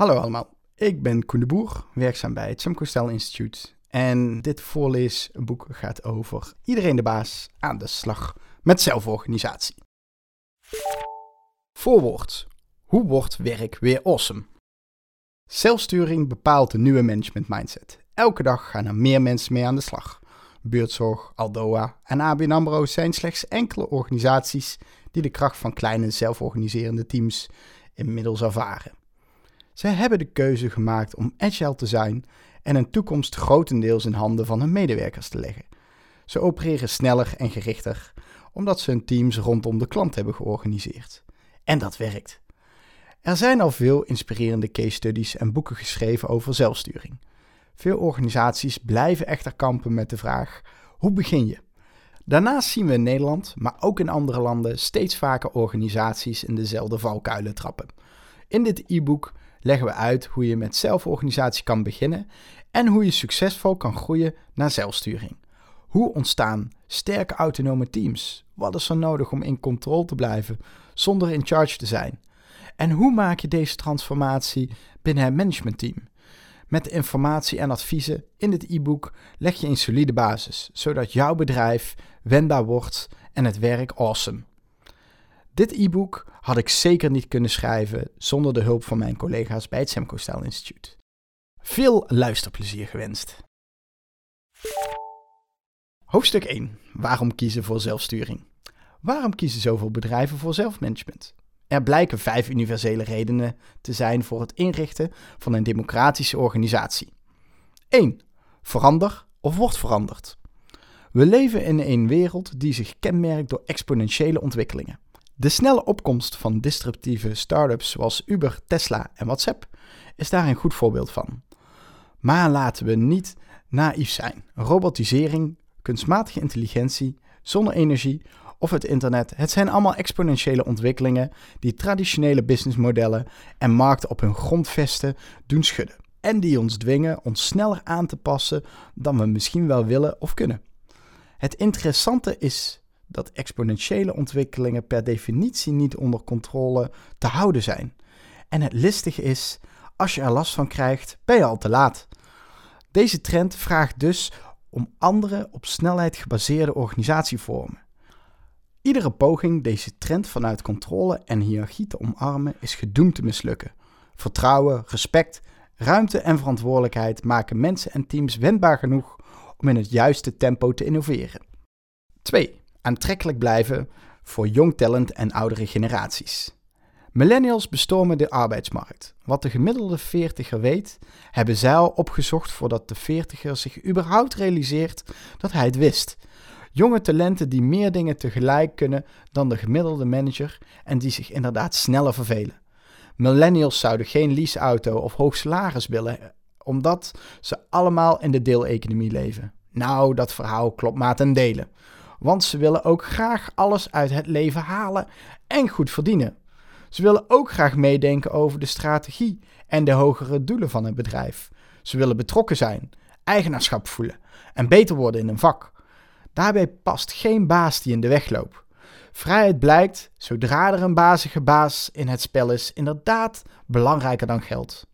Hallo allemaal, ik ben Koen de Boer, werkzaam bij het Stijl Instituut. En dit voorleesboek gaat over iedereen de baas aan de slag met zelforganisatie. Voorwoord. Hoe wordt werk weer awesome? Zelfsturing bepaalt de nieuwe management mindset. Elke dag gaan er meer mensen mee aan de slag. Buurtzorg, Aldoa en ABN AMRO zijn slechts enkele organisaties die de kracht van kleine zelforganiserende teams inmiddels ervaren. Zij hebben de keuze gemaakt om agile te zijn en hun toekomst grotendeels in handen van hun medewerkers te leggen. Ze opereren sneller en gerichter omdat ze hun teams rondom de klant hebben georganiseerd. En dat werkt. Er zijn al veel inspirerende case studies en boeken geschreven over zelfsturing. Veel organisaties blijven echter kampen met de vraag: hoe begin je? Daarnaast zien we in Nederland, maar ook in andere landen, steeds vaker organisaties in dezelfde valkuilen trappen. In dit e-book leggen we uit hoe je met zelforganisatie kan beginnen en hoe je succesvol kan groeien naar zelfsturing. Hoe ontstaan sterke autonome teams? Wat is er nodig om in controle te blijven zonder in charge te zijn? En hoe maak je deze transformatie binnen het managementteam? Met informatie en adviezen in dit e-book leg je een solide basis, zodat jouw bedrijf wendbaar wordt en het werk awesome. Dit e-book had ik zeker niet kunnen schrijven zonder de hulp van mijn collega's bij het Semco Style Instituut. Veel luisterplezier gewenst. Hoofdstuk 1. Waarom kiezen voor zelfsturing? Waarom kiezen zoveel bedrijven voor zelfmanagement? Er blijken vijf universele redenen te zijn voor het inrichten van een democratische organisatie. 1. Verander of wordt veranderd. We leven in een wereld die zich kenmerkt door exponentiële ontwikkelingen. De snelle opkomst van disruptieve start-ups zoals Uber, Tesla en WhatsApp is daar een goed voorbeeld van. Maar laten we niet naïef zijn. Robotisering, kunstmatige intelligentie, zonne-energie of het internet, het zijn allemaal exponentiële ontwikkelingen die traditionele businessmodellen en markten op hun grondvesten doen schudden. En die ons dwingen ons sneller aan te passen dan we misschien wel willen of kunnen. Het interessante is dat exponentiële ontwikkelingen per definitie niet onder controle te houden zijn. En het listige is, als je er last van krijgt, ben je al te laat. Deze trend vraagt dus om andere op snelheid gebaseerde organisatievormen. Iedere poging deze trend vanuit controle en hiërarchie te omarmen is gedoemd te mislukken. Vertrouwen, respect, ruimte en verantwoordelijkheid maken mensen en teams wendbaar genoeg om in het juiste tempo te innoveren. 2. Aantrekkelijk blijven voor jong talent en oudere generaties. Millennials bestormen de arbeidsmarkt. Wat de gemiddelde 40er weet, hebben zij al opgezocht voordat de 40er zich überhaupt realiseert dat hij het wist. Jonge talenten die meer dingen tegelijk kunnen dan de gemiddelde manager en die zich inderdaad sneller vervelen. Millennials zouden geen leaseauto of hoog salaris willen, omdat ze allemaal in de deeleconomie leven. Nou, dat verhaal klopt maar ten dele. Want ze willen ook graag alles uit het leven halen en goed verdienen. Ze willen ook graag meedenken over de strategie en de hogere doelen van het bedrijf. Ze willen betrokken zijn, eigenaarschap voelen en beter worden in een vak. Daarbij past geen baas die in de weg loopt. Vrijheid blijkt, zodra er een bazige baas in het spel is, inderdaad belangrijker dan geld.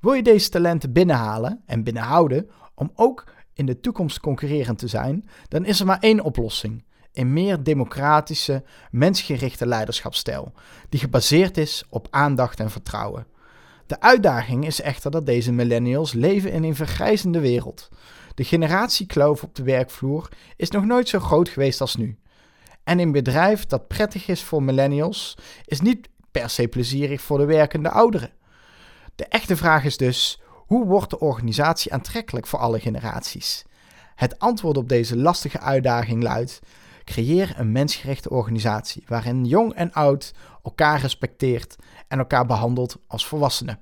Wil je deze talenten binnenhalen en binnenhouden om ook in de toekomst concurrerend te zijn, dan is er maar één oplossing: een meer democratische, mensgerichte leiderschapsstijl, die gebaseerd is op aandacht en vertrouwen. De uitdaging is echter dat deze millennials leven in een vergrijzende wereld. De generatiekloof op de werkvloer is nog nooit zo groot geweest als nu. En een bedrijf dat prettig is voor millennials is niet per se plezierig voor de werkende ouderen. De echte vraag is dus: hoe wordt de organisatie aantrekkelijk voor alle generaties? Het antwoord op deze lastige uitdaging luidt: creëer een mensgerichte organisatie waarin jong en oud elkaar respecteert en elkaar behandelt als volwassenen.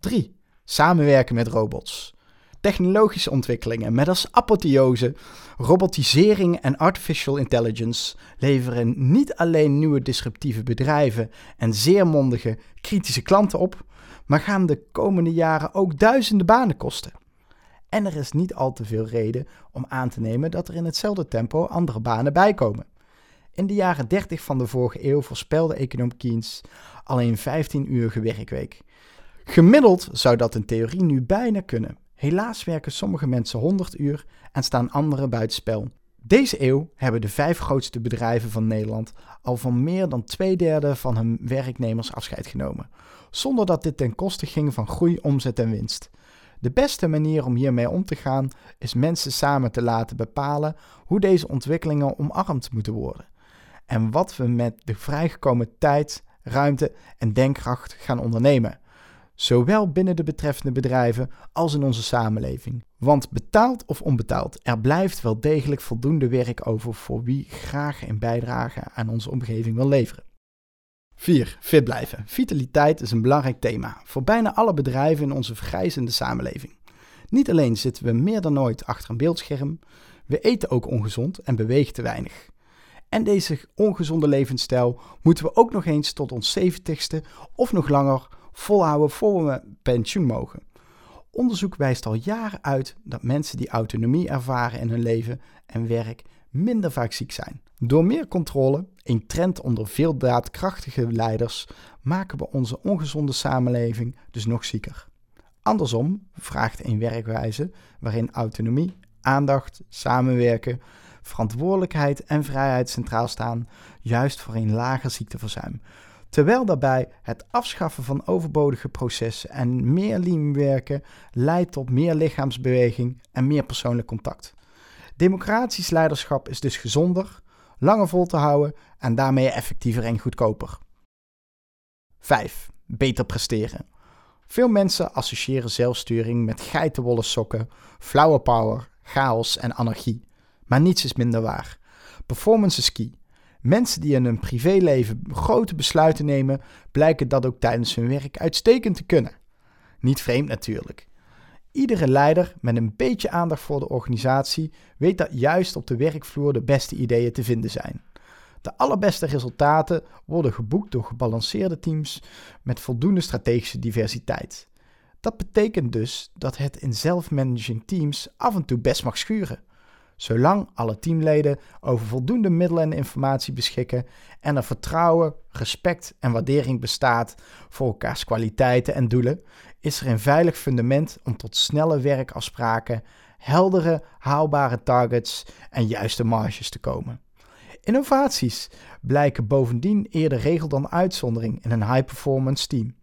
3. Samenwerken met robots. Technologische ontwikkelingen met als apotheose robotisering en artificial intelligence leveren niet alleen nieuwe disruptieve bedrijven en zeer mondige kritische klanten op, maar gaan de komende jaren ook duizenden banen kosten. En er is niet al te veel reden om aan te nemen dat er in hetzelfde tempo andere banen bijkomen. In de jaren 30 van de vorige eeuw voorspelde econoom Keynes alleen 15 uur werkweek. Gemiddeld zou dat in theorie nu bijna kunnen. Helaas werken sommige mensen 100 uur en staan anderen buitenspel. Deze eeuw hebben de vijf grootste bedrijven van Nederland al van meer dan twee derde van hun werknemers afscheid genomen, zonder dat dit ten koste ging van groei, omzet en winst. De beste manier om hiermee om te gaan is mensen samen te laten bepalen hoe deze ontwikkelingen omarmd moeten worden en wat we met de vrijgekomen tijd, ruimte en denkkracht gaan ondernemen zowel binnen de betreffende bedrijven als in onze samenleving. Want betaald of onbetaald, er blijft wel degelijk voldoende werk over voor wie graag een bijdrage aan onze omgeving wil leveren. 4. Fit blijven. Vitaliteit is een belangrijk thema voor bijna alle bedrijven in onze vergrijzende samenleving. Niet alleen zitten we meer dan ooit achter een beeldscherm, we eten ook ongezond en bewegen te weinig. En deze ongezonde levensstijl moeten we ook nog eens tot ons 70ste of nog langer volhouden voor we pensioen mogen. Onderzoek wijst al jaren uit dat mensen die autonomie ervaren in hun leven en werk minder vaak ziek zijn. Door meer controle, een trend onder veel daadkrachtige leiders, maken we onze ongezonde samenleving dus nog zieker. Andersom vraagt een werkwijze waarin autonomie, aandacht, samenwerken, verantwoordelijkheid en vrijheid centraal staan, juist voor een lager ziekteverzuim, Terwijl daarbij het afschaffen van overbodige processen en meer lean werken leidt tot meer lichaamsbeweging en meer persoonlijk contact. Democratisch leiderschap is dus gezonder, langer vol te houden en daarmee effectiever en goedkoper. 5. Beter presteren. Veel mensen associëren zelfsturing met geitenwolle sokken, flauwe power, chaos en anarchie. Maar niets is minder waar. Performance is key. Mensen die in hun privéleven grote besluiten nemen, blijken dat ook tijdens hun werk uitstekend te kunnen. Niet vreemd natuurlijk. Iedere leider met een beetje aandacht voor de organisatie weet dat juist op de werkvloer de beste ideeën te vinden zijn. De allerbeste resultaten worden geboekt door gebalanceerde teams met voldoende strategische diversiteit. Dat betekent dus dat het in zelfmanaging teams af en toe best mag schuren zolang alle teamleden over voldoende middelen en informatie beschikken en er vertrouwen, respect en waardering bestaat voor elkaars kwaliteiten en doelen, is er een veilig fundament om tot snelle werkafspraken, heldere, haalbare targets en juiste marges te komen. Innovaties blijken bovendien eerder regel dan uitzondering in een high-performance team.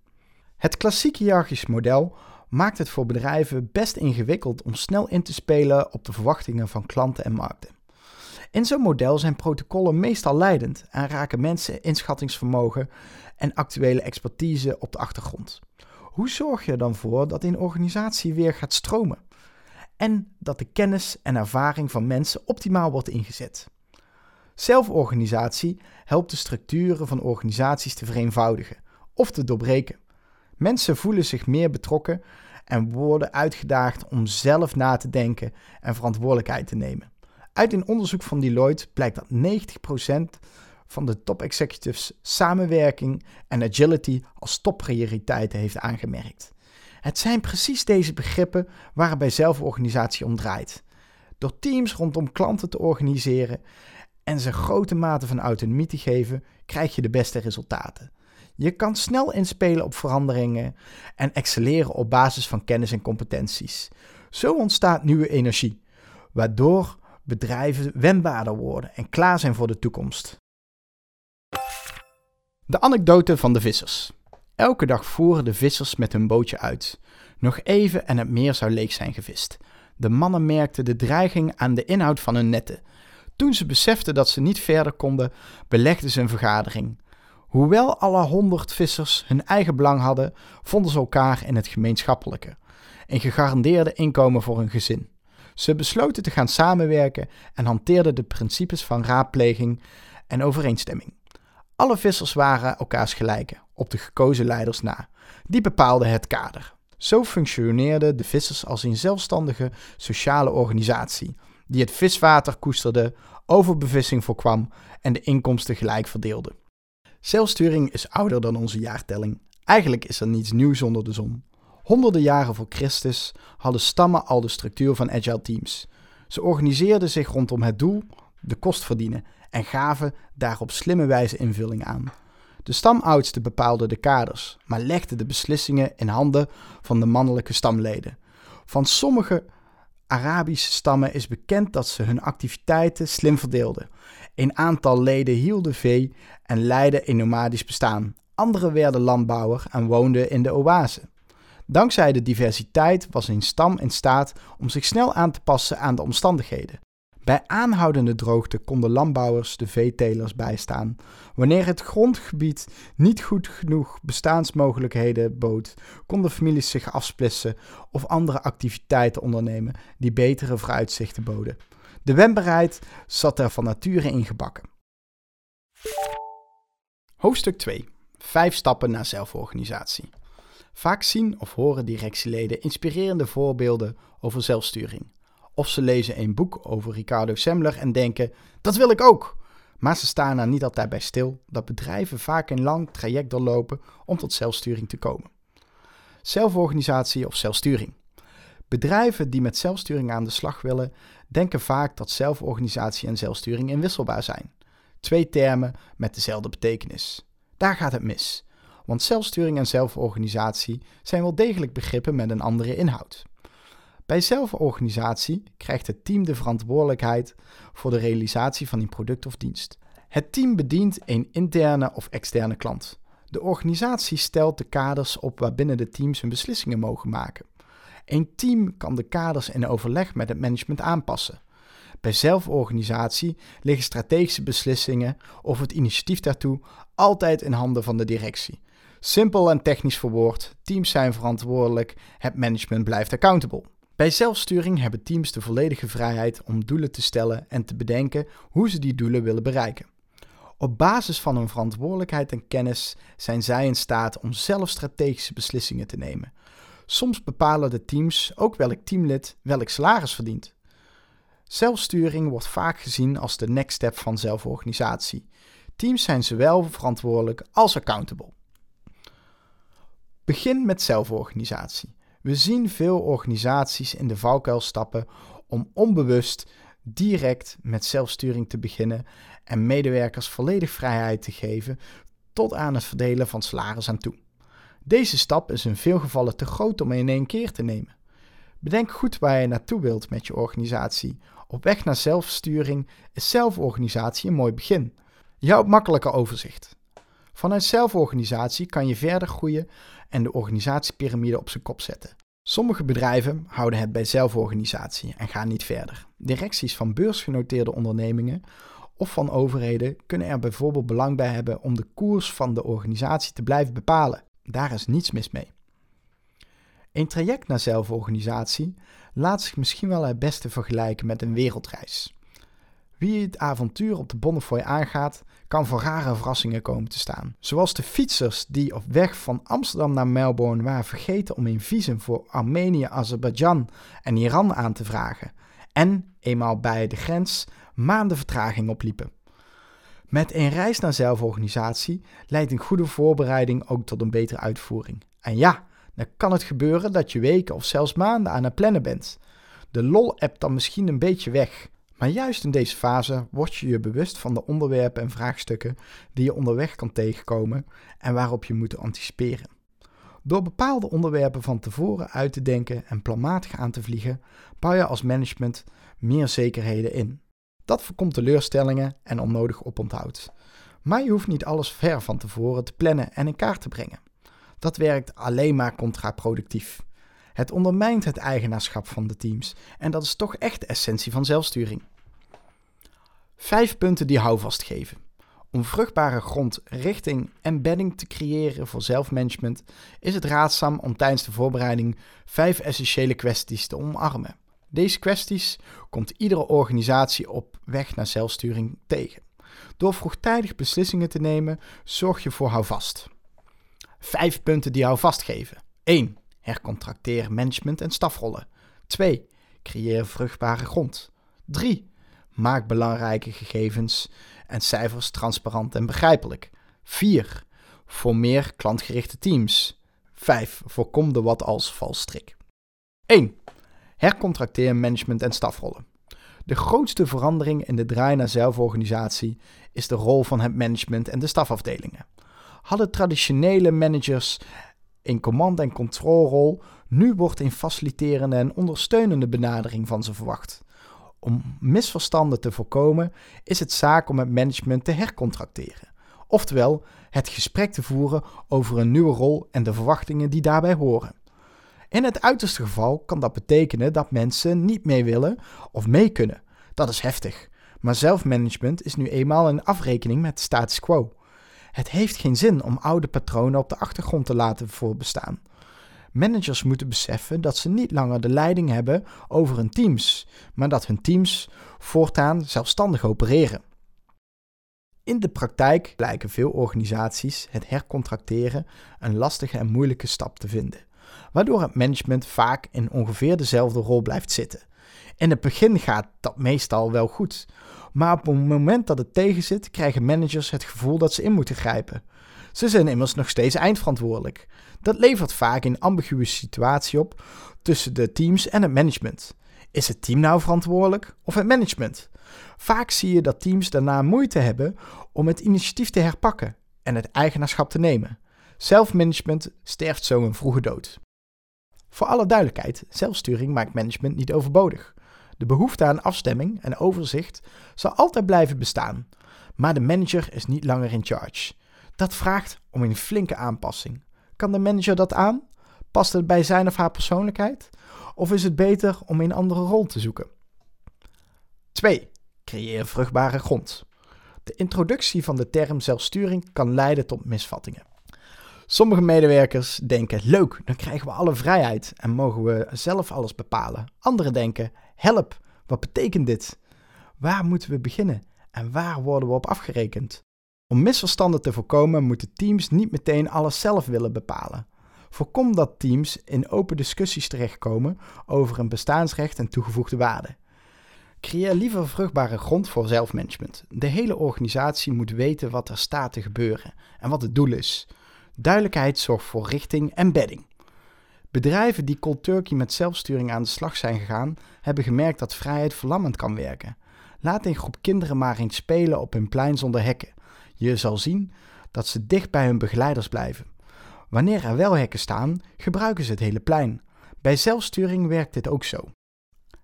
Het klassieke hiërarchisch model maakt het voor bedrijven best ingewikkeld om snel in te spelen op de verwachtingen van klanten en markten. In zo'n model zijn protocollen meestal leidend en raken mensen inschattingsvermogen en actuele expertise op de achtergrond. Hoe zorg je dan voor dat in organisatie weer gaat stromen? En dat de kennis en ervaring van mensen optimaal wordt ingezet. Zelforganisatie helpt de structuren van organisaties te vereenvoudigen of te doorbreken. Mensen voelen zich meer betrokken en worden uitgedaagd om zelf na te denken en verantwoordelijkheid te nemen. Uit een onderzoek van Deloitte blijkt dat 90% van de top executives samenwerking en agility als topprioriteiten heeft aangemerkt. Het zijn precies deze begrippen waar het bij zelforganisatie om draait. Door teams rondom klanten te organiseren en ze grote mate van autonomie te geven, krijg je de beste resultaten. Je kan snel inspelen op veranderingen en excelleren op basis van kennis en competenties. Zo ontstaat nieuwe energie, waardoor bedrijven wendbaarder worden en klaar zijn voor de toekomst. De anekdote van de vissers. Elke dag voeren de vissers met hun bootje uit. Nog even en het meer zou leeg zijn gevist. De mannen merkten de dreiging aan de inhoud van hun netten. Toen ze beseften dat ze niet verder konden, belegden ze een vergadering. Hoewel alle honderd vissers hun eigen belang hadden, vonden ze elkaar in het gemeenschappelijke. Een gegarandeerde inkomen voor hun gezin. Ze besloten te gaan samenwerken en hanteerden de principes van raadpleging en overeenstemming. Alle vissers waren elkaars gelijken, op de gekozen leiders na. Die bepaalden het kader. Zo functioneerden de vissers als een zelfstandige sociale organisatie, die het viswater koesterde, overbevissing voorkwam en de inkomsten gelijk verdeelde. Zelfsturing is ouder dan onze jaartelling. Eigenlijk is er niets nieuws onder de zon. Honderden jaren voor Christus hadden stammen al de structuur van agile teams. Ze organiseerden zich rondom het doel, de kost verdienen en gaven daar op slimme wijze invulling aan. De stamoudsten bepaalden de kaders, maar legden de beslissingen in handen van de mannelijke stamleden. Van sommige Arabische stammen is bekend dat ze hun activiteiten slim verdeelden. Een aantal leden hielden vee en leidden een nomadisch bestaan. Anderen werden landbouwer en woonden in de oase. Dankzij de diversiteit was een stam in staat om zich snel aan te passen aan de omstandigheden. Bij aanhoudende droogte konden landbouwers de veetelers bijstaan. Wanneer het grondgebied niet goed genoeg bestaansmogelijkheden bood, konden families zich afsplissen of andere activiteiten ondernemen die betere vooruitzichten boden. De wendbaarheid zat er van nature ingebakken. Hoofdstuk 2. Vijf stappen naar zelforganisatie. Vaak zien of horen directieleden inspirerende voorbeelden over zelfsturing. Of ze lezen een boek over Ricardo Semler en denken: dat wil ik ook. Maar ze staan er niet altijd bij stil dat bedrijven vaak een lang traject doorlopen om tot zelfsturing te komen. Zelforganisatie of zelfsturing. Bedrijven die met zelfsturing aan de slag willen, denken vaak dat zelforganisatie en zelfsturing inwisselbaar zijn. Twee termen met dezelfde betekenis. Daar gaat het mis, want zelfsturing en zelforganisatie zijn wel degelijk begrippen met een andere inhoud. Bij zelforganisatie krijgt het team de verantwoordelijkheid voor de realisatie van een product of dienst. Het team bedient een interne of externe klant. De organisatie stelt de kaders op waarbinnen de teams hun beslissingen mogen maken. Een team kan de kaders in overleg met het management aanpassen. Bij zelforganisatie liggen strategische beslissingen of het initiatief daartoe altijd in handen van de directie. Simpel en technisch verwoord, teams zijn verantwoordelijk, het management blijft accountable. Bij zelfsturing hebben teams de volledige vrijheid om doelen te stellen en te bedenken hoe ze die doelen willen bereiken. Op basis van hun verantwoordelijkheid en kennis zijn zij in staat om zelf strategische beslissingen te nemen. Soms bepalen de teams ook welk teamlid welk salaris verdient. Zelfsturing wordt vaak gezien als de next step van zelforganisatie. Teams zijn zowel verantwoordelijk als accountable. Begin met zelforganisatie. We zien veel organisaties in de valkuil stappen om onbewust direct met zelfsturing te beginnen en medewerkers volledig vrijheid te geven tot aan het verdelen van salaris aan toe. Deze stap is in veel gevallen te groot om in één keer te nemen. Bedenk goed waar je naartoe wilt met je organisatie. Op weg naar zelfsturing is zelforganisatie een mooi begin. Je houdt makkelijker overzicht. Vanuit zelforganisatie kan je verder groeien en de organisatiepyramide op zijn kop zetten. Sommige bedrijven houden het bij zelforganisatie en gaan niet verder. Directies van beursgenoteerde ondernemingen of van overheden kunnen er bijvoorbeeld belang bij hebben om de koers van de organisatie te blijven bepalen. Daar is niets mis mee. Een traject naar zelforganisatie laat zich misschien wel het beste vergelijken met een wereldreis. Wie het avontuur op de Bonnefoy aangaat, kan voor rare verrassingen komen te staan. Zoals de fietsers die op weg van Amsterdam naar Melbourne waren vergeten om een visum voor Armenië, Azerbeidzjan en Iran aan te vragen. En, eenmaal bij de grens, maanden vertraging opliepen. Met een reis naar zelforganisatie leidt een goede voorbereiding ook tot een betere uitvoering. En ja, dan kan het gebeuren dat je weken of zelfs maanden aan het plannen bent. De lol appt dan misschien een beetje weg. Maar juist in deze fase word je je bewust van de onderwerpen en vraagstukken die je onderweg kan tegenkomen en waarop je moet anticiperen. Door bepaalde onderwerpen van tevoren uit te denken en planmatig aan te vliegen, bouw je als management meer zekerheden in. Dat voorkomt teleurstellingen en onnodig oponthoud. Maar je hoeft niet alles ver van tevoren te plannen en in kaart te brengen. Dat werkt alleen maar contraproductief. Het ondermijnt het eigenaarschap van de teams en dat is toch echt de essentie van zelfsturing. Vijf punten die houvast geven. Om vruchtbare grond, richting en bedding te creëren voor zelfmanagement is het raadzaam om tijdens de voorbereiding vijf essentiële kwesties te omarmen. Deze kwesties komt iedere organisatie op weg naar zelfsturing tegen. Door vroegtijdig beslissingen te nemen, zorg je voor houvast. Vijf punten die houvast geven. 1. Hercontracteer management en stafrollen. 2. Creëer vruchtbare grond. 3. Maak belangrijke gegevens en cijfers transparant en begrijpelijk. 4. Formeer klantgerichte teams. 5. Voorkom de wat als valstrik. 1. Hercontracteer management en stafrollen. De grootste verandering in de draai naar zelforganisatie is de rol van het management en de stafafdelingen. Hadden traditionele managers een command- en controlrol, nu wordt een faciliterende en ondersteunende benadering van ze verwacht. Om misverstanden te voorkomen is het zaak om het management te hercontracteren. Oftewel, het gesprek te voeren over een nieuwe rol en de verwachtingen die daarbij horen. In het uiterste geval kan dat betekenen dat mensen niet mee willen of mee kunnen. Dat is heftig. Maar zelfmanagement is nu eenmaal een afrekening met status quo. Het heeft geen zin om oude patronen op de achtergrond te laten voorbestaan. Managers moeten beseffen dat ze niet langer de leiding hebben over hun teams, maar dat hun teams voortaan zelfstandig opereren. In de praktijk blijken veel organisaties het hercontracteren een lastige en moeilijke stap te vinden, waardoor het management vaak in ongeveer dezelfde rol blijft zitten. In het begin gaat dat meestal wel goed, maar op het moment dat het tegenzit, krijgen managers het gevoel dat ze in moeten grijpen. Ze zijn immers nog steeds eindverantwoordelijk. Dat levert vaak een ambiguë situatie op tussen de teams en het management. Is het team nou verantwoordelijk of het management? Vaak zie je dat teams daarna moeite hebben om het initiatief te herpakken en het eigenaarschap te nemen. Zelfmanagement sterft zo een vroege dood. Voor alle duidelijkheid, zelfsturing maakt management niet overbodig. De behoefte aan afstemming en overzicht zal altijd blijven bestaan, maar de manager is niet langer in charge. Dat vraagt om een flinke aanpassing. Kan de manager dat aan? Past het bij zijn of haar persoonlijkheid? Of is het beter om een andere rol te zoeken? 2. Creëer vruchtbare grond. De introductie van de term zelfsturing kan leiden tot misvattingen. Sommige medewerkers denken: leuk, dan krijgen we alle vrijheid en mogen we zelf alles bepalen. Anderen denken: help, wat betekent dit? Waar moeten we beginnen en waar worden we op afgerekend? Om misverstanden te voorkomen moeten teams niet meteen alles zelf willen bepalen. Voorkom dat teams in open discussies terechtkomen over een bestaansrecht en toegevoegde waarde. Creëer liever vruchtbare grond voor zelfmanagement. De hele organisatie moet weten wat er staat te gebeuren en wat het doel is. Duidelijkheid zorgt voor richting en bedding. Bedrijven die cold turkey met zelfsturing aan de slag zijn gegaan, hebben gemerkt dat vrijheid verlammend kan werken. Laat een groep kinderen maar eens spelen op hun plein zonder hekken. Je zal zien dat ze dicht bij hun begeleiders blijven. Wanneer er wel hekken staan, gebruiken ze het hele plein. Bij zelfsturing werkt dit ook zo.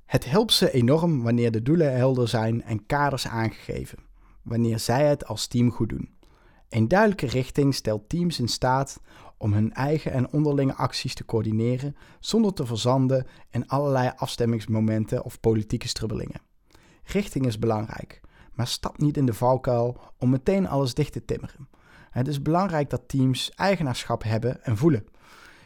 Het helpt ze enorm wanneer de doelen helder zijn en kaders aangegeven, wanneer zij het als team goed doen. Een duidelijke richting stelt teams in staat om hun eigen en onderlinge acties te coördineren zonder te verzanden in allerlei afstemmingsmomenten of politieke strubbelingen. Richting is belangrijk, maar stap niet in de valkuil om meteen alles dicht te timmeren. Het is belangrijk dat teams eigenaarschap hebben en voelen.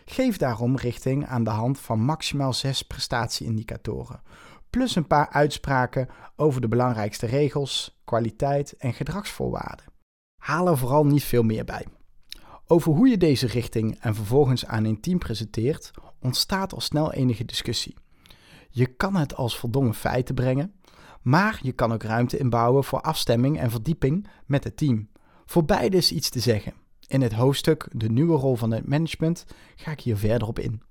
Geef daarom richting aan de hand van maximaal zes prestatieindicatoren, plus een paar uitspraken over de belangrijkste regels, kwaliteit en gedragsvoorwaarden. Haal er vooral niet veel meer bij. Over hoe je deze richting en vervolgens aan een team presenteert, ontstaat al snel enige discussie. Je kan het als voldongen feiten brengen, maar je kan ook ruimte inbouwen voor afstemming en verdieping met het team. Voor beide is iets te zeggen. In het hoofdstuk De nieuwe rol van het management ga ik hier verder op in.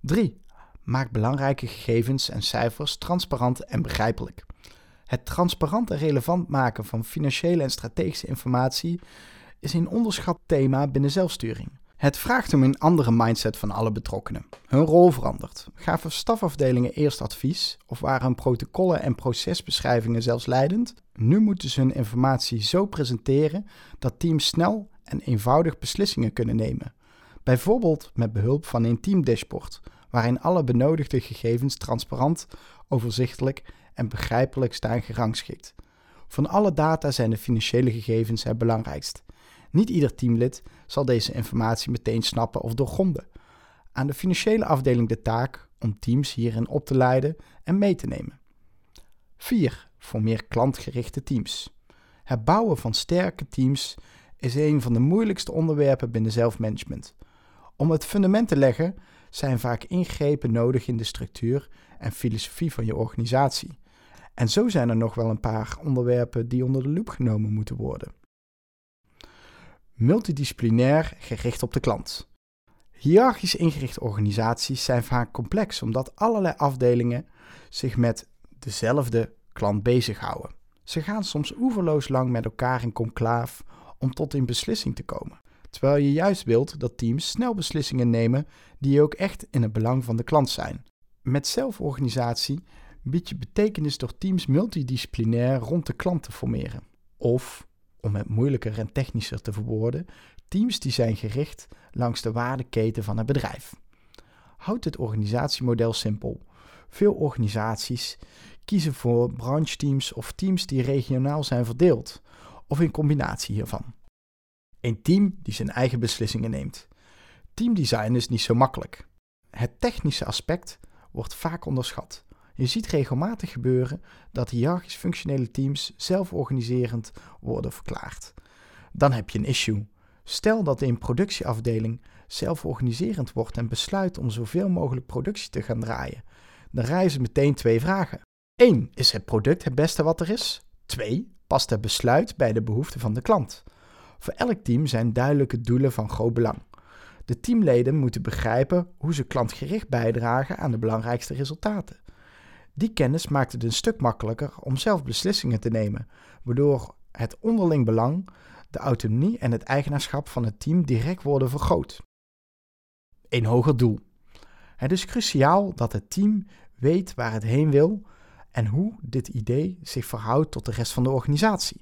3. Maak belangrijke gegevens en cijfers transparant en begrijpelijk. Het transparant en relevant maken van financiële en strategische informatie is een onderschat thema binnen zelfsturing. Het vraagt om een andere mindset van alle betrokkenen. Hun rol verandert. Gaven stafafdelingen eerst advies of waren protocollen en procesbeschrijvingen zelfs leidend? Nu moeten ze hun informatie zo presenteren dat teams snel en eenvoudig beslissingen kunnen nemen. Bijvoorbeeld met behulp van een teamdashboard, waarin alle benodigde gegevens transparant, overzichtelijk en begrijpelijk staan gerangschikt. Van alle data zijn de financiële gegevens het belangrijkst. Niet ieder teamlid zal deze informatie meteen snappen of doorgronden. Aan de financiële afdeling de taak om teams hierin op te leiden en mee te nemen. 4. Voor meer klantgerichte teams. Het bouwen van sterke teams is een van de moeilijkste onderwerpen binnen zelfmanagement. Om het fundament te leggen zijn vaak ingrepen nodig in de structuur en filosofie van je organisatie. En zo zijn er nog wel een paar onderwerpen die onder de loep genomen moeten worden multidisciplinair gericht op de klant. Hiërarchisch ingerichte organisaties zijn vaak complex omdat allerlei afdelingen zich met dezelfde klant bezighouden. Ze gaan soms oeverloos lang met elkaar in conclaaf om tot een beslissing te komen. Terwijl je juist wilt dat teams snel beslissingen nemen die ook echt in het belang van de klant zijn. Met zelforganisatie bied je betekenis door teams multidisciplinair rond de klant te formeren. Of, om het moeilijker en technischer te verwoorden, teams die zijn gericht langs de waardeketen van het bedrijf. Houd het organisatiemodel simpel. Veel organisaties kiezen voor brancheteams of teams die regionaal zijn verdeeld, of een combinatie hiervan. Een team die zijn eigen beslissingen neemt. Teamdesign is niet zo makkelijk. Het technische aspect wordt vaak onderschat. Je ziet regelmatig gebeuren dat hiërarchisch functionele teams zelforganiserend worden verklaard. Dan heb je een issue. Stel dat een productieafdeling zelforganiserend wordt en besluit om zoveel mogelijk productie te gaan draaien. Dan rijzen meteen twee vragen. 1. Is het product het beste wat er is? 2. Past het besluit bij de behoeften van de klant? Voor elk team zijn duidelijke doelen van groot belang. De teamleden moeten begrijpen hoe ze klantgericht bijdragen aan de belangrijkste resultaten. Die kennis maakt het een stuk makkelijker om zelf beslissingen te nemen, waardoor het onderling belang, de autonomie en het eigenaarschap van het team direct worden vergroot. Een hoger doel. Het is cruciaal dat het team weet waar het heen wil en hoe dit idee zich verhoudt tot de rest van de organisatie.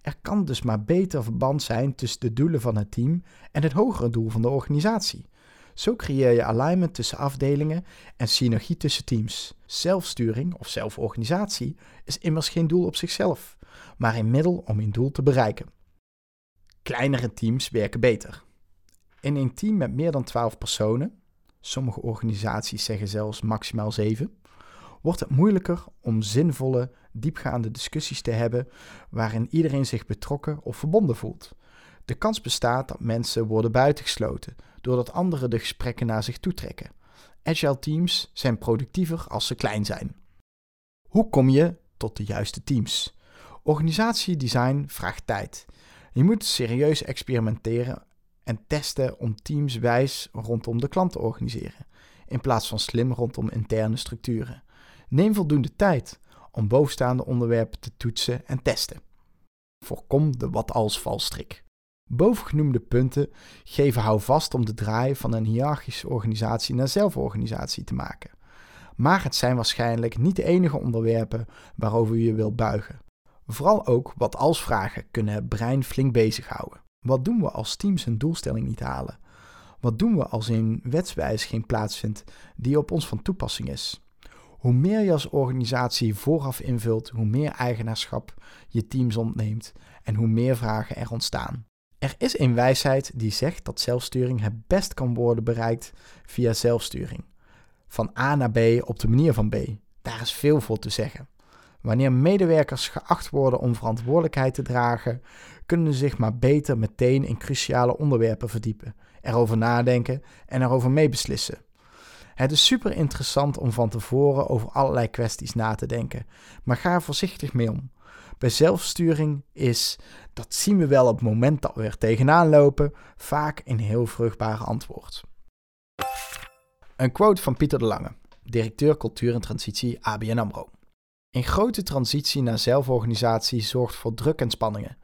Er kan dus maar beter verband zijn tussen de doelen van het team en het hogere doel van de organisatie. Zo creëer je alignment tussen afdelingen en synergie tussen teams. Zelfsturing of zelforganisatie is immers geen doel op zichzelf, maar een middel om een doel te bereiken. Kleinere teams werken beter. In een team met meer dan 12 personen, sommige organisaties zeggen zelfs maximaal 7, wordt het moeilijker om zinvolle, diepgaande discussies te hebben waarin iedereen zich betrokken of verbonden voelt. De kans bestaat dat mensen worden buitengesloten doordat anderen de gesprekken naar zich toe trekken. Agile teams zijn productiever als ze klein zijn. Hoe kom je tot de juiste teams? Organisatiedesign vraagt tijd. Je moet serieus experimenteren en testen om teams wijs rondom de klant te organiseren, in plaats van slim rondom interne structuren. Neem voldoende tijd om bovenstaande onderwerpen te toetsen en testen. Voorkom de wat-als valstrik. Bovengenoemde punten geven houvast om de draai van een hiërarchische organisatie naar zelforganisatie te maken. Maar het zijn waarschijnlijk niet de enige onderwerpen waarover je wilt buigen. Vooral ook wat als vragen kunnen het brein flink bezighouden. Wat doen we als teams een doelstelling niet halen? Wat doen we als een wetswijziging plaatsvindt die op ons van toepassing is? Hoe meer je als organisatie vooraf invult, hoe meer eigenaarschap je teams ontneemt en hoe meer vragen er ontstaan. Er is een wijsheid die zegt dat zelfsturing het best kan worden bereikt via zelfsturing. Van A naar B op de manier van B. Daar is veel voor te zeggen. Wanneer medewerkers geacht worden om verantwoordelijkheid te dragen, kunnen ze zich maar beter meteen in cruciale onderwerpen verdiepen, erover nadenken en erover meebeslissen. Het is super interessant om van tevoren over allerlei kwesties na te denken, maar ga er voorzichtig mee om. Bij zelfsturing is, dat zien we wel op het moment dat we er tegenaan lopen, vaak een heel vruchtbare antwoord. Een quote van Pieter de Lange, directeur cultuur en transitie ABN AMRO. Een grote transitie naar zelforganisatie zorgt voor druk en spanningen.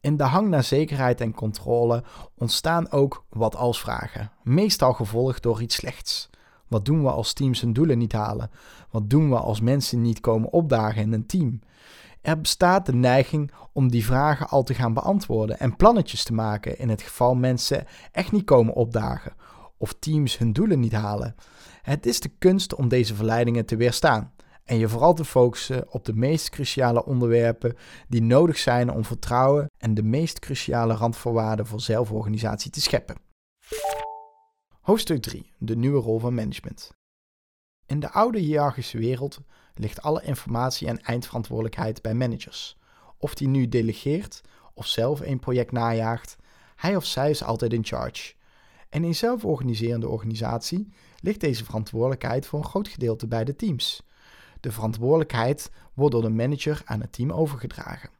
In de hang naar zekerheid en controle ontstaan ook wat als vragen, meestal gevolgd door iets slechts. Wat doen we als teams hun doelen niet halen? Wat doen we als mensen niet komen opdagen in een team? Er bestaat de neiging om die vragen al te gaan beantwoorden en plannetjes te maken in het geval mensen echt niet komen opdagen of teams hun doelen niet halen. Het is de kunst om deze verleidingen te weerstaan en je vooral te focussen op de meest cruciale onderwerpen die nodig zijn om vertrouwen en de meest cruciale randvoorwaarden voor zelforganisatie te scheppen. Hoofdstuk 3. De nieuwe rol van management. In de oude hiërarchische wereld ligt alle informatie en eindverantwoordelijkheid bij managers. Of die nu delegeert of zelf een project najaagt, hij of zij is altijd in charge. En in zelforganiserende organisatie ligt deze verantwoordelijkheid voor een groot gedeelte bij de teams. De verantwoordelijkheid wordt door de manager aan het team overgedragen.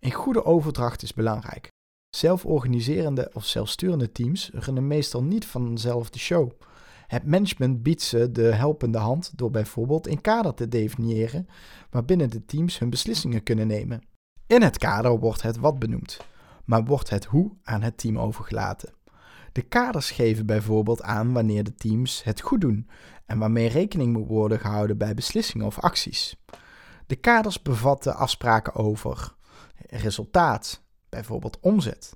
Een goede overdracht is belangrijk. Zelforganiserende of zelfsturende teams runnen meestal niet vanzelf de show. Het management biedt ze de helpende hand door bijvoorbeeld een kader te definiëren waarbinnen de teams hun beslissingen kunnen nemen. In het kader wordt het wat benoemd, maar wordt het hoe aan het team overgelaten. De kaders geven bijvoorbeeld aan wanneer de teams het goed doen en waarmee rekening moet worden gehouden bij beslissingen of acties. De kaders bevatten afspraken over resultaat, bijvoorbeeld omzet,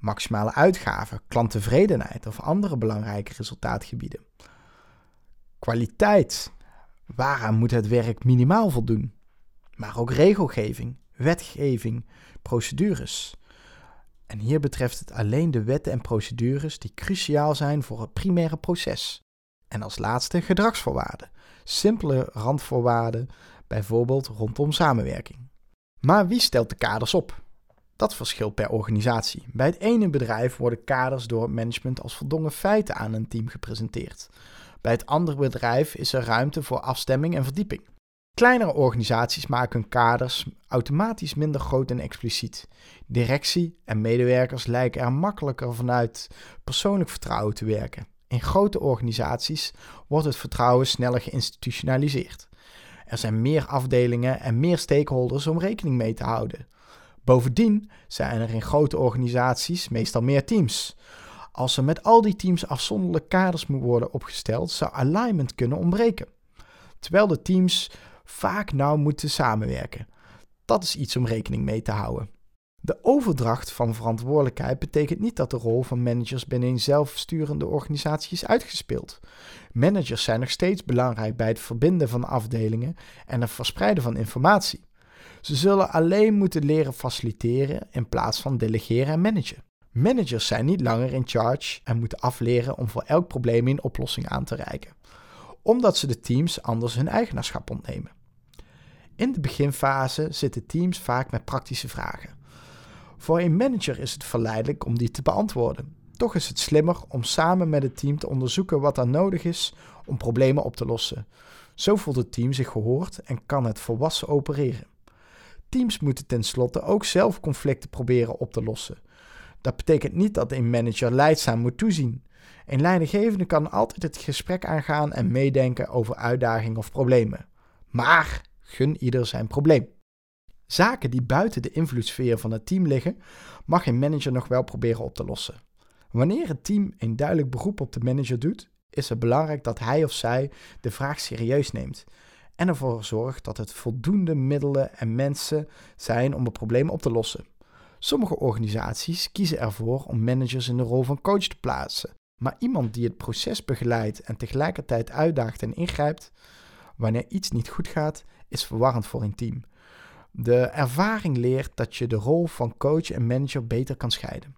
maximale uitgaven, klanttevredenheid of andere belangrijke resultaatgebieden. Kwaliteit, waaraan moet het werk minimaal voldoen? Maar ook regelgeving, wetgeving, procedures. En hier betreft het alleen de wetten en procedures die cruciaal zijn voor het primaire proces. En als laatste gedragsvoorwaarden, simpele randvoorwaarden, bijvoorbeeld rondom samenwerking. Maar wie stelt de kaders op? Dat verschilt per organisatie. Bij het ene bedrijf worden kaders door het management als voldongen feiten aan een team gepresenteerd. Bij het andere bedrijf is er ruimte voor afstemming en verdieping. Kleinere organisaties maken hun kaders automatisch minder groot en expliciet. Directie en medewerkers lijken er makkelijker vanuit persoonlijk vertrouwen te werken. In grote organisaties wordt het vertrouwen sneller geïnstitutionaliseerd. Er zijn meer afdelingen en meer stakeholders om rekening mee te houden. Bovendien zijn er in grote organisaties meestal meer teams. Als er met al die teams afzonderlijk kaders moeten worden opgesteld, zou alignment kunnen ontbreken. Terwijl de teams vaak nauw moeten samenwerken. Dat is iets om rekening mee te houden. De overdracht van verantwoordelijkheid betekent niet dat de rol van managers binnen een zelfsturende organisatie is uitgespeeld. Managers zijn nog steeds belangrijk bij het verbinden van afdelingen en het verspreiden van informatie. Ze zullen alleen moeten leren faciliteren in plaats van delegeren en managen. Managers zijn niet langer in charge en moeten afleren om voor elk probleem een oplossing aan te reiken, omdat ze de teams anders hun eigenaarschap ontnemen. In de beginfase zitten teams vaak met praktische vragen. Voor een manager is het verleidelijk om die te beantwoorden. Toch is het slimmer om samen met het team te onderzoeken wat er nodig is om problemen op te lossen. Zo voelt het team zich gehoord en kan het volwassen opereren. Teams moeten tenslotte ook zelf conflicten proberen op te lossen. Dat betekent niet dat een manager leidzaam moet toezien. Een leidinggevende kan altijd het gesprek aangaan en meedenken over uitdagingen of problemen. Maar gun ieder zijn probleem. Zaken die buiten de invloedssfeer van het team liggen, mag een manager nog wel proberen op te lossen. Wanneer het team een duidelijk beroep op de manager doet, is het belangrijk dat hij of zij de vraag serieus neemt en ervoor zorgt dat het voldoende middelen en mensen zijn om het probleem op te lossen. Sommige organisaties kiezen ervoor om managers in de rol van coach te plaatsen, maar iemand die het proces begeleidt en tegelijkertijd uitdaagt en ingrijpt wanneer iets niet goed gaat, is verwarrend voor een team. De ervaring leert dat je de rol van coach en manager beter kan scheiden.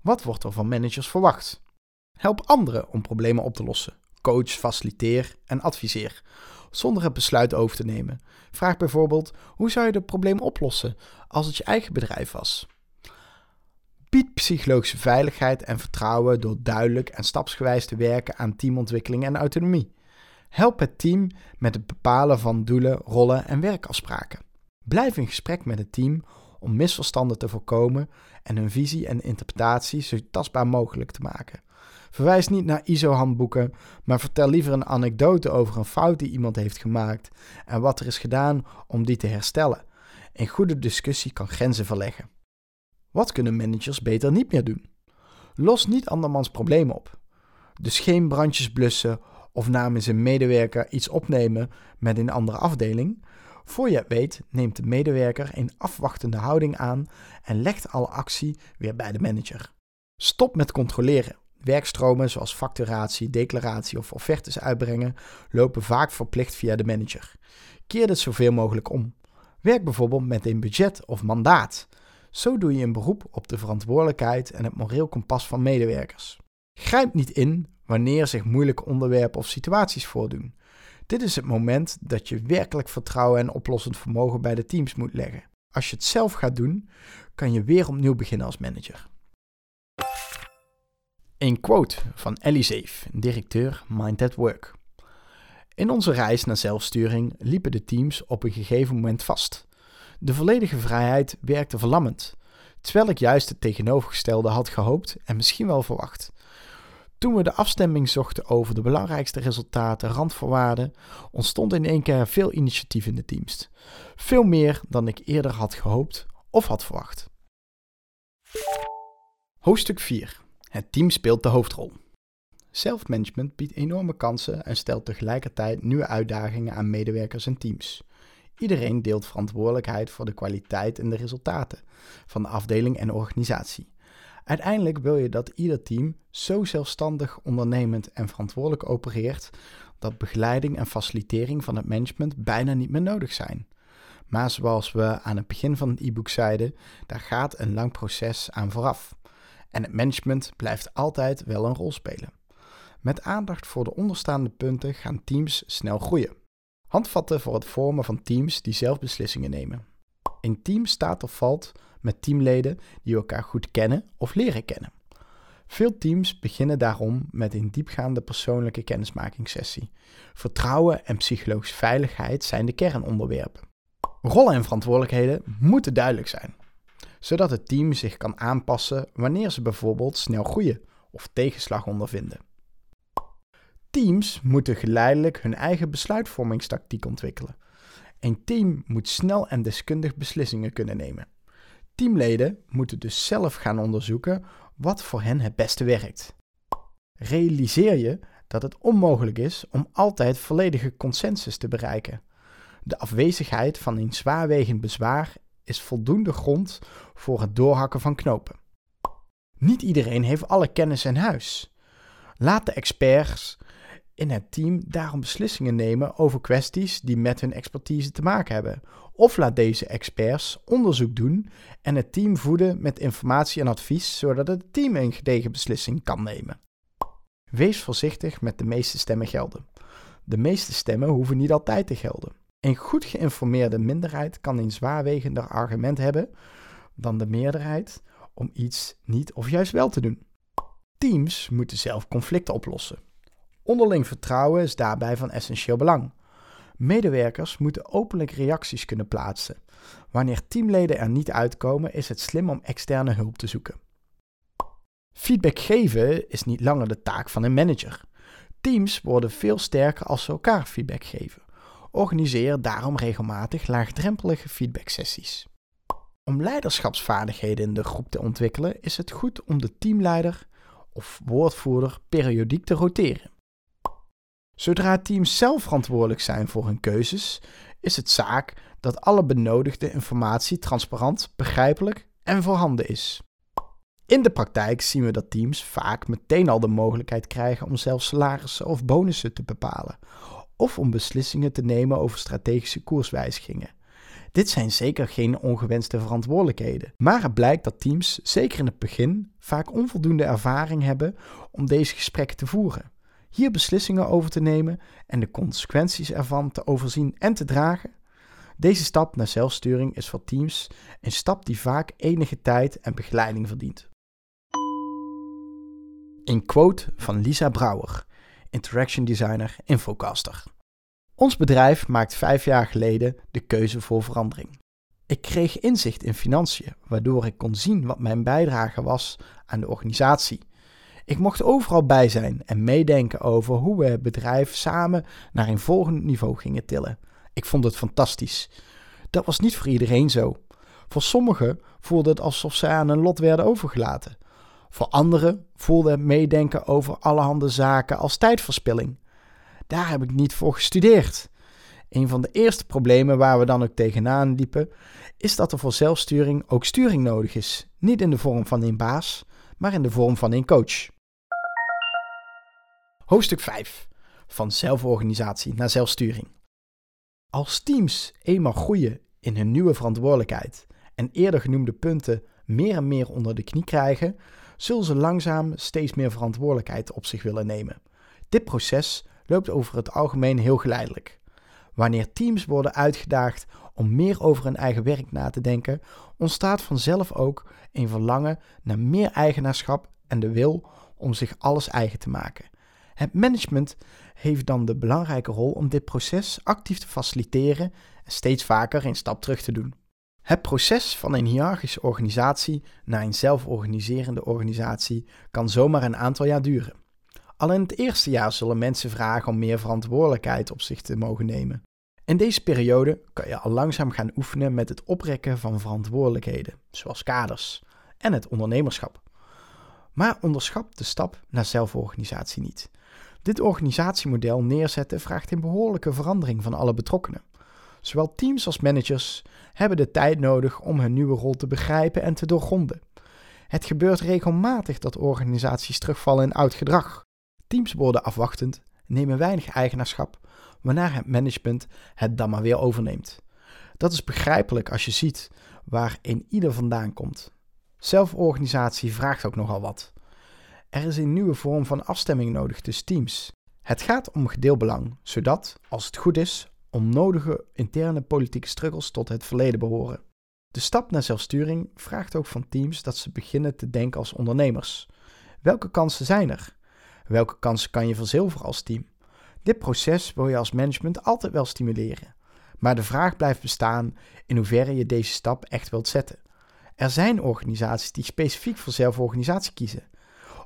Wat wordt er van managers verwacht? Help anderen om problemen op te lossen. Coach, faciliteer en adviseer, zonder het besluit over te nemen. Vraag bijvoorbeeld: hoe zou je het probleem oplossen als het je eigen bedrijf was? Bied psychologische veiligheid en vertrouwen door duidelijk en stapsgewijs te werken aan teamontwikkeling en autonomie. Help het team met het bepalen van doelen, rollen en werkafspraken. Blijf in gesprek met het team om misverstanden te voorkomen en hun visie en interpretatie zo tastbaar mogelijk te maken. Verwijs niet naar ISO-handboeken, maar vertel liever een anekdote over een fout die iemand heeft gemaakt en wat er is gedaan om die te herstellen. Een goede discussie kan grenzen verleggen. Wat kunnen managers beter niet meer doen? Los niet andermans problemen op. Dus geen brandjes blussen of namens een medewerker iets opnemen met een andere afdeling. Voor je het weet, neemt de medewerker een afwachtende houding aan en legt alle actie weer bij de manager. Stop met controleren. Werkstromen zoals facturatie, declaratie of offertes uitbrengen lopen vaak verplicht via de manager. Keer dit zoveel mogelijk om. Werk bijvoorbeeld met een budget of mandaat. Zo doe je een beroep op de verantwoordelijkheid en het moreel kompas van medewerkers. Grijp niet in wanneer zich moeilijke onderwerpen of situaties voordoen. Dit is het moment dat je werkelijk vertrouwen en oplossend vermogen bij de teams moet leggen. Als je het zelf gaat doen, kan je weer opnieuw beginnen als manager. Een quote van Ellie Zeef, directeur Mind at Work. In onze reis naar zelfsturing liepen de teams op een gegeven moment vast. De volledige vrijheid werkte verlammend, terwijl ik juist het tegenovergestelde had gehoopt en misschien wel verwacht. Toen we de afstemming zochten over de belangrijkste resultaten, randvoorwaarden, ontstond in één keer veel initiatief in de teams. Veel meer dan ik eerder had gehoopt of had verwacht. Hoofdstuk 4. Het team speelt de hoofdrol. Self-management biedt enorme kansen en stelt tegelijkertijd nieuwe uitdagingen aan medewerkers en teams. Iedereen deelt verantwoordelijkheid voor de kwaliteit en de resultaten van de afdeling en organisatie. Uiteindelijk wil je dat ieder team zo zelfstandig, ondernemend en verantwoordelijk opereert dat begeleiding en facilitering van het management bijna niet meer nodig zijn. Maar zoals we aan het begin van het e-book zeiden, daar gaat een lang proces aan vooraf. En het management blijft altijd wel een rol spelen. Met aandacht voor de onderstaande punten gaan teams snel groeien. Handvatten voor het vormen van teams die zelf beslissingen nemen. Een team staat of valt met teamleden die elkaar goed kennen of leren kennen. Veel teams beginnen daarom met een diepgaande persoonlijke kennismakingssessie. Vertrouwen en psychologische veiligheid zijn de kernonderwerpen. Rollen en verantwoordelijkheden moeten duidelijk zijn, zodat het team zich kan aanpassen wanneer ze bijvoorbeeld snel groeien of tegenslag ondervinden. Teams moeten geleidelijk hun eigen besluitvormingstactiek ontwikkelen. Een team moet snel en deskundig beslissingen kunnen nemen. Teamleden moeten dus zelf gaan onderzoeken wat voor hen het beste werkt. Realiseer je dat het onmogelijk is om altijd volledige consensus te bereiken. De afwezigheid van een zwaarwegend bezwaar is voldoende grond voor het doorhakken van knopen. Niet iedereen heeft alle kennis in huis. Laat de experts in het team daarom beslissingen nemen over kwesties die met hun expertise te maken hebben. Of laat deze experts onderzoek doen en het team voeden met informatie en advies, zodat het team een gedegen beslissing kan nemen. Wees voorzichtig met de meeste stemmen gelden. De meeste stemmen hoeven niet altijd te gelden. Een goed geïnformeerde minderheid kan een zwaarwegender argument hebben dan de meerderheid om iets niet of juist wel te doen. Teams moeten zelf conflicten oplossen. Onderling vertrouwen is daarbij van essentieel belang. Medewerkers moeten openlijk reacties kunnen plaatsen. Wanneer teamleden er niet uitkomen, is het slim om externe hulp te zoeken. Feedback geven is niet langer de taak van een manager. Teams worden veel sterker als ze elkaar feedback geven. Organiseer daarom regelmatig laagdrempelige feedbacksessies. Om leiderschapsvaardigheden in de groep te ontwikkelen, is het goed om de teamleider of woordvoerder periodiek te roteren. Zodra teams zelf verantwoordelijk zijn voor hun keuzes, is het zaak dat alle benodigde informatie transparant, begrijpelijk en voorhanden is. In de praktijk zien we dat teams vaak meteen al de mogelijkheid krijgen om zelf salarissen of bonussen te bepalen, of om beslissingen te nemen over strategische koerswijzigingen. Dit zijn zeker geen ongewenste verantwoordelijkheden, maar het blijkt dat teams, zeker in het begin, vaak onvoldoende ervaring hebben om deze gesprekken te voeren hier beslissingen over te nemen en de consequenties ervan te overzien en te dragen. Deze stap naar zelfsturing is voor teams een stap die vaak enige tijd en begeleiding verdient. Een quote van Lisa Brouwer, Interaction Designer Infocaster. Ons bedrijf maakt vijf jaar geleden de keuze voor verandering. Ik kreeg inzicht in financiën, waardoor ik kon zien wat mijn bijdrage was aan de organisatie ik mocht overal bij zijn en meedenken over hoe we het bedrijf samen naar een volgend niveau gingen tillen. Ik vond het fantastisch. Dat was niet voor iedereen zo. Voor sommigen voelde het alsof ze aan een lot werden overgelaten. Voor anderen voelde meedenken over allerhande zaken als tijdverspilling. Daar heb ik niet voor gestudeerd. Een van de eerste problemen waar we dan ook tegenaan liepen, is dat er voor zelfsturing ook sturing nodig is. Niet in de vorm van een baas, maar in de vorm van een coach. Hoofdstuk 5. Van zelforganisatie naar zelfsturing. Als teams eenmaal groeien in hun nieuwe verantwoordelijkheid en eerder genoemde punten meer en meer onder de knie krijgen, zullen ze langzaam steeds meer verantwoordelijkheid op zich willen nemen. Dit proces loopt over het algemeen heel geleidelijk. Wanneer teams worden uitgedaagd om meer over hun eigen werk na te denken, ontstaat vanzelf ook een verlangen naar meer eigenaarschap en de wil om zich alles eigen te maken. Het management heeft dan de belangrijke rol om dit proces actief te faciliteren en steeds vaker een stap terug te doen. Het proces van een hiërarchische organisatie naar een zelforganiserende organisatie kan zomaar een aantal jaar duren. Al in het eerste jaar zullen mensen vragen om meer verantwoordelijkheid op zich te mogen nemen. In deze periode kan je al langzaam gaan oefenen met het oprekken van verantwoordelijkheden, zoals kaders en het ondernemerschap. Maar onderschap de stap naar zelforganisatie niet. Dit organisatiemodel neerzetten vraagt een behoorlijke verandering van alle betrokkenen. Zowel teams als managers hebben de tijd nodig om hun nieuwe rol te begrijpen en te doorgronden. Het gebeurt regelmatig dat organisaties terugvallen in oud gedrag. Teams worden afwachtend, nemen weinig eigenaarschap, waarna het management het dan maar weer overneemt. Dat is begrijpelijk als je ziet waar een ieder vandaan komt. Zelforganisatie vraagt ook nogal wat. Er is een nieuwe vorm van afstemming nodig tussen teams. Het gaat om gedeelbelang, zodat, als het goed is, onnodige interne politieke struggles tot het verleden behoren. De stap naar zelfsturing vraagt ook van teams dat ze beginnen te denken als ondernemers. Welke kansen zijn er? Welke kansen kan je verzilveren als team? Dit proces wil je als management altijd wel stimuleren. Maar de vraag blijft bestaan in hoeverre je deze stap echt wilt zetten. Er zijn organisaties die specifiek voor zelforganisatie kiezen,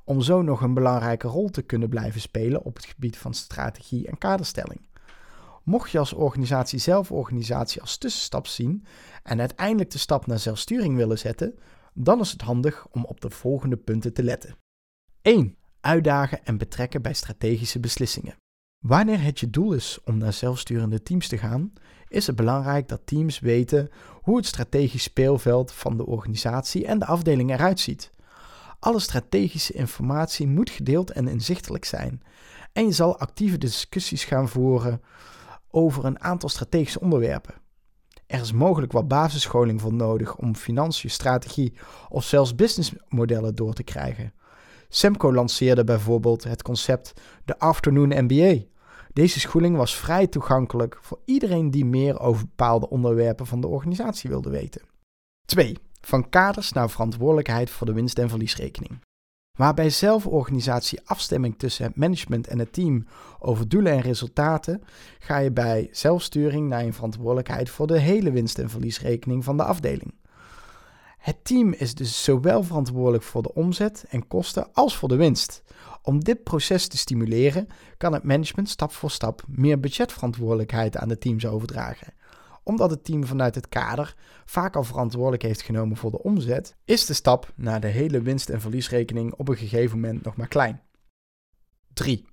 om zo nog een belangrijke rol te kunnen blijven spelen op het gebied van strategie en kaderstelling. Mocht je als organisatie zelforganisatie als tussenstap zien en uiteindelijk de stap naar zelfsturing willen zetten, dan is het handig om op de volgende punten te letten. 1. Uitdagen en betrekken bij strategische beslissingen. Wanneer het je doel is om naar zelfsturende teams te gaan, is het belangrijk dat teams weten hoe het strategisch speelveld van de organisatie en de afdeling eruit ziet. Alle strategische informatie moet gedeeld en inzichtelijk zijn. En je zal actieve discussies gaan voeren over een aantal strategische onderwerpen. Er is mogelijk wat basisscholing voor nodig om financiën, strategie of zelfs businessmodellen door te krijgen. Semco lanceerde bijvoorbeeld het concept de Afternoon MBA. Deze schooling was vrij toegankelijk voor iedereen die meer over bepaalde onderwerpen van de organisatie wilde weten. 2. Van kaders naar verantwoordelijkheid voor de winst- en verliesrekening. Waarbij zelforganisatie afstemming tussen het management en het team over doelen en resultaten, ga je bij zelfsturing naar een verantwoordelijkheid voor de hele winst- en verliesrekening van de afdeling. Het team is dus zowel verantwoordelijk voor de omzet en kosten als voor de winst. Om dit proces te stimuleren, kan het management stap voor stap meer budgetverantwoordelijkheid aan de teams overdragen. Omdat het team vanuit het kader vaak al verantwoordelijk heeft genomen voor de omzet, is de stap naar de hele winst- en verliesrekening op een gegeven moment nog maar klein. 3.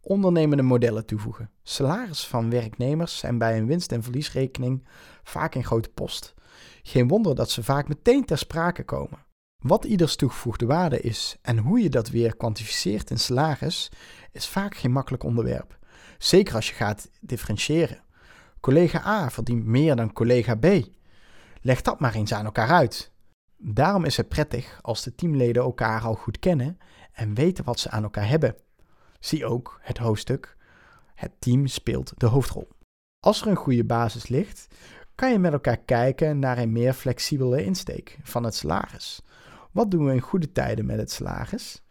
Ondernemende modellen toevoegen. Salaris van werknemers zijn bij een winst- en verliesrekening vaak een grote post. Geen wonder dat ze vaak meteen ter sprake komen. Wat ieders toegevoegde waarde is en hoe je dat weer kwantificeert in salaris, is vaak geen makkelijk onderwerp. Zeker als je gaat differentiëren. Collega A verdient meer dan collega B. Leg dat maar eens aan elkaar uit. Daarom is het prettig als de teamleden elkaar al goed kennen en weten wat ze aan elkaar hebben. Zie ook het hoofdstuk Het team speelt de hoofdrol. Als er een goede basis ligt, kan je met elkaar kijken naar een meer flexibele insteek van het salaris. Wat doen we in goede tijden met het salaris?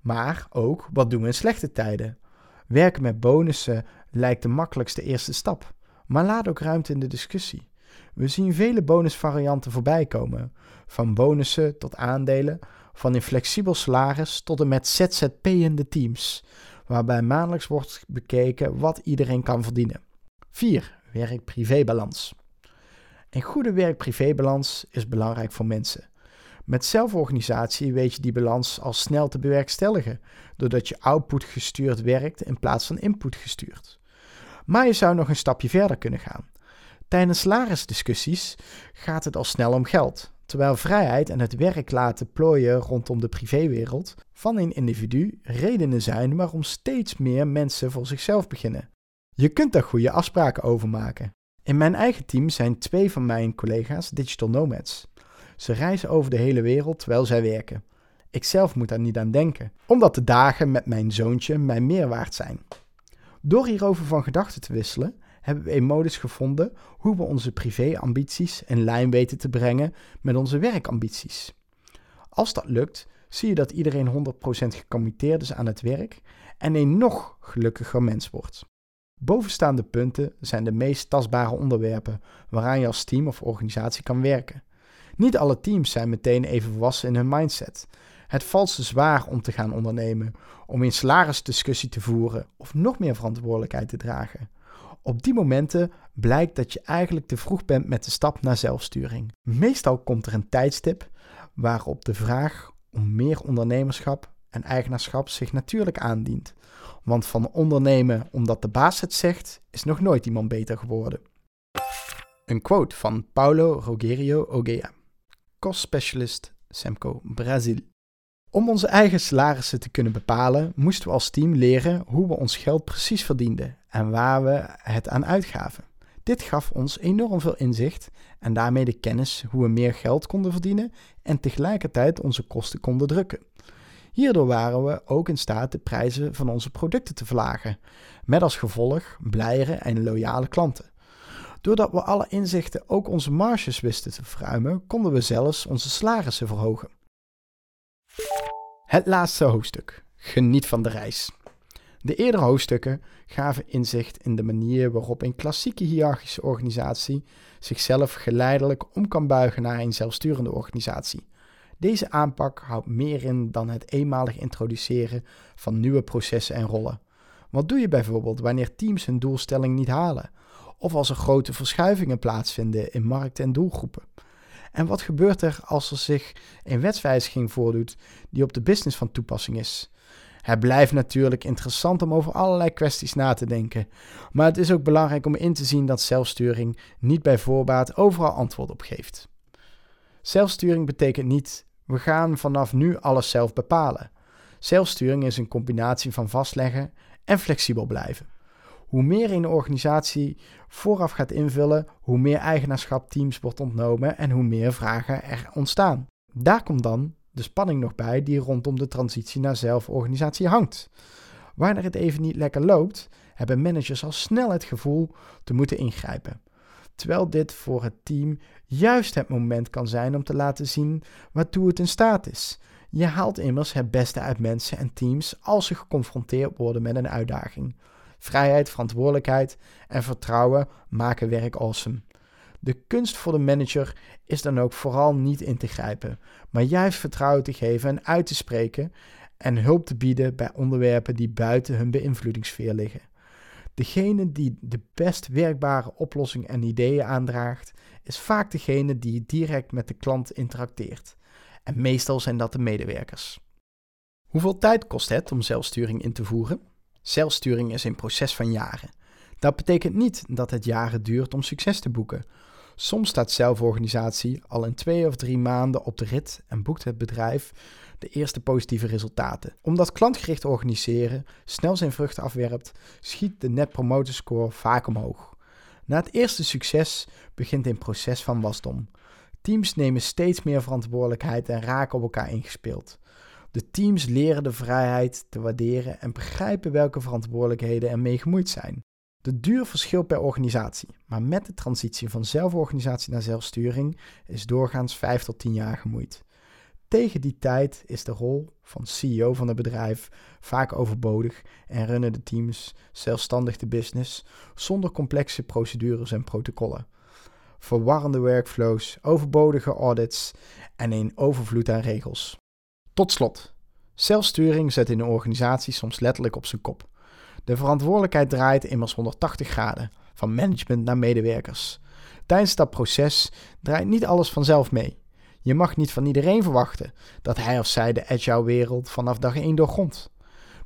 Maar ook wat doen we in slechte tijden? Werken met bonussen lijkt de makkelijkste eerste stap, maar laat ook ruimte in de discussie. We zien vele bonusvarianten voorbij komen, van bonussen tot aandelen, van een flexibel salaris tot en met ZZP-ende teams, waarbij maandelijks wordt bekeken wat iedereen kan verdienen. 4. Werk-privébalans. Een goede werk-privébalans is belangrijk voor mensen. Met zelforganisatie weet je die balans al snel te bewerkstelligen, doordat je output gestuurd werkt in plaats van input gestuurd. Maar je zou nog een stapje verder kunnen gaan. Tijdens salarisdiscussies gaat het al snel om geld, terwijl vrijheid en het werk laten plooien rondom de privéwereld van een individu redenen zijn waarom steeds meer mensen voor zichzelf beginnen. Je kunt daar goede afspraken over maken. In mijn eigen team zijn twee van mijn collega's digital nomads. Ze reizen over de hele wereld terwijl zij werken. Ik zelf moet daar niet aan denken, omdat de dagen met mijn zoontje mij meer waard zijn. Door hierover van gedachten te wisselen, hebben we een modus gevonden hoe we onze privéambities in lijn weten te brengen met onze werkambities. Als dat lukt, zie je dat iedereen 100% gecommitteerd is aan het werk en een nog gelukkiger mens wordt. Bovenstaande punten zijn de meest tastbare onderwerpen waaraan je als team of organisatie kan werken. Niet alle teams zijn meteen even volwassen in hun mindset. Het valt ze zwaar om te gaan ondernemen, om in salarisdiscussie te voeren of nog meer verantwoordelijkheid te dragen. Op die momenten blijkt dat je eigenlijk te vroeg bent met de stap naar zelfsturing. Meestal komt er een tijdstip waarop de vraag om meer ondernemerschap en eigenaarschap zich natuurlijk aandient. Want van ondernemen omdat de baas het zegt, is nog nooit iemand beter geworden. Een quote van Paulo Rogerio Ogea, cost specialist Semco Brazil. Om onze eigen salarissen te kunnen bepalen, moesten we als team leren hoe we ons geld precies verdienden en waar we het aan uitgaven. Dit gaf ons enorm veel inzicht en daarmee de kennis hoe we meer geld konden verdienen en tegelijkertijd onze kosten konden drukken. Hierdoor waren we ook in staat de prijzen van onze producten te verlagen, met als gevolg blijere en loyale klanten. Doordat we alle inzichten ook onze marges wisten te verruimen, konden we zelfs onze salarissen verhogen. Het laatste hoofdstuk. Geniet van de reis. De eerdere hoofdstukken gaven inzicht in de manier waarop een klassieke hiërarchische organisatie zichzelf geleidelijk om kan buigen naar een zelfsturende organisatie. Deze aanpak houdt meer in dan het eenmalig introduceren van nieuwe processen en rollen. Wat doe je bijvoorbeeld wanneer teams hun doelstelling niet halen? Of als er grote verschuivingen plaatsvinden in markten en doelgroepen? En wat gebeurt er als er zich een wetswijziging voordoet die op de business van toepassing is? Het blijft natuurlijk interessant om over allerlei kwesties na te denken, maar het is ook belangrijk om in te zien dat zelfsturing niet bij voorbaat overal antwoord op geeft. Zelfsturing betekent niet we gaan vanaf nu alles zelf bepalen. Zelfsturing is een combinatie van vastleggen en flexibel blijven. Hoe meer een organisatie vooraf gaat invullen, hoe meer eigenaarschap teams wordt ontnomen en hoe meer vragen er ontstaan. Daar komt dan de spanning nog bij die rondom de transitie naar zelforganisatie hangt. Wanneer het even niet lekker loopt, hebben managers al snel het gevoel te moeten ingrijpen. Terwijl dit voor het team juist het moment kan zijn om te laten zien waartoe het in staat is. Je haalt immers het beste uit mensen en teams als ze geconfronteerd worden met een uitdaging. Vrijheid, verantwoordelijkheid en vertrouwen maken werk awesome. De kunst voor de manager is dan ook vooral niet in te grijpen, maar juist vertrouwen te geven en uit te spreken en hulp te bieden bij onderwerpen die buiten hun beïnvloedingssfeer liggen. Degene die de best werkbare oplossing en ideeën aandraagt, is vaak degene die direct met de klant interacteert. En meestal zijn dat de medewerkers. Hoeveel tijd kost het om zelfsturing in te voeren? Zelfsturing is een proces van jaren. Dat betekent niet dat het jaren duurt om succes te boeken. Soms staat zelforganisatie al in twee of drie maanden op de rit en boekt het bedrijf de eerste positieve resultaten. Omdat klantgericht organiseren snel zijn vruchten afwerpt, schiet de Net Promoter Score vaak omhoog. Na het eerste succes begint een proces van wasdom. Teams nemen steeds meer verantwoordelijkheid en raken op elkaar ingespeeld. De teams leren de vrijheid te waarderen en begrijpen welke verantwoordelijkheden er mee gemoeid zijn. De duur verschilt per organisatie, maar met de transitie van zelforganisatie naar zelfsturing is doorgaans 5 tot 10 jaar gemoeid. Tegen die tijd is de rol van CEO van het bedrijf vaak overbodig en runnen de teams zelfstandig de business zonder complexe procedures en protocollen. Verwarrende workflows, overbodige audits en een overvloed aan regels. Tot slot, zelfsturing zet in een organisatie soms letterlijk op zijn kop. De verantwoordelijkheid draait immers 180 graden, van management naar medewerkers. Tijdens dat proces draait niet alles vanzelf mee. Je mag niet van iedereen verwachten dat hij of zij de agile wereld vanaf dag 1 doorgrondt.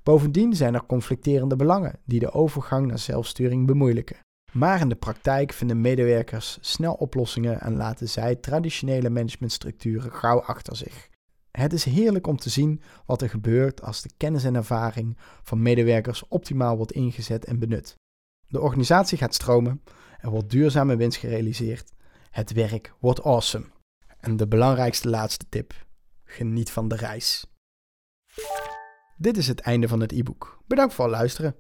Bovendien zijn er conflicterende belangen die de overgang naar zelfsturing bemoeilijken. Maar in de praktijk vinden medewerkers snel oplossingen en laten zij traditionele managementstructuren gauw achter zich. Het is heerlijk om te zien wat er gebeurt als de kennis en ervaring van medewerkers optimaal wordt ingezet en benut. De organisatie gaat stromen, er wordt duurzame winst gerealiseerd, het werk wordt awesome. En de belangrijkste laatste tip: geniet van de reis. Dit is het einde van het e-book. Bedankt voor het luisteren.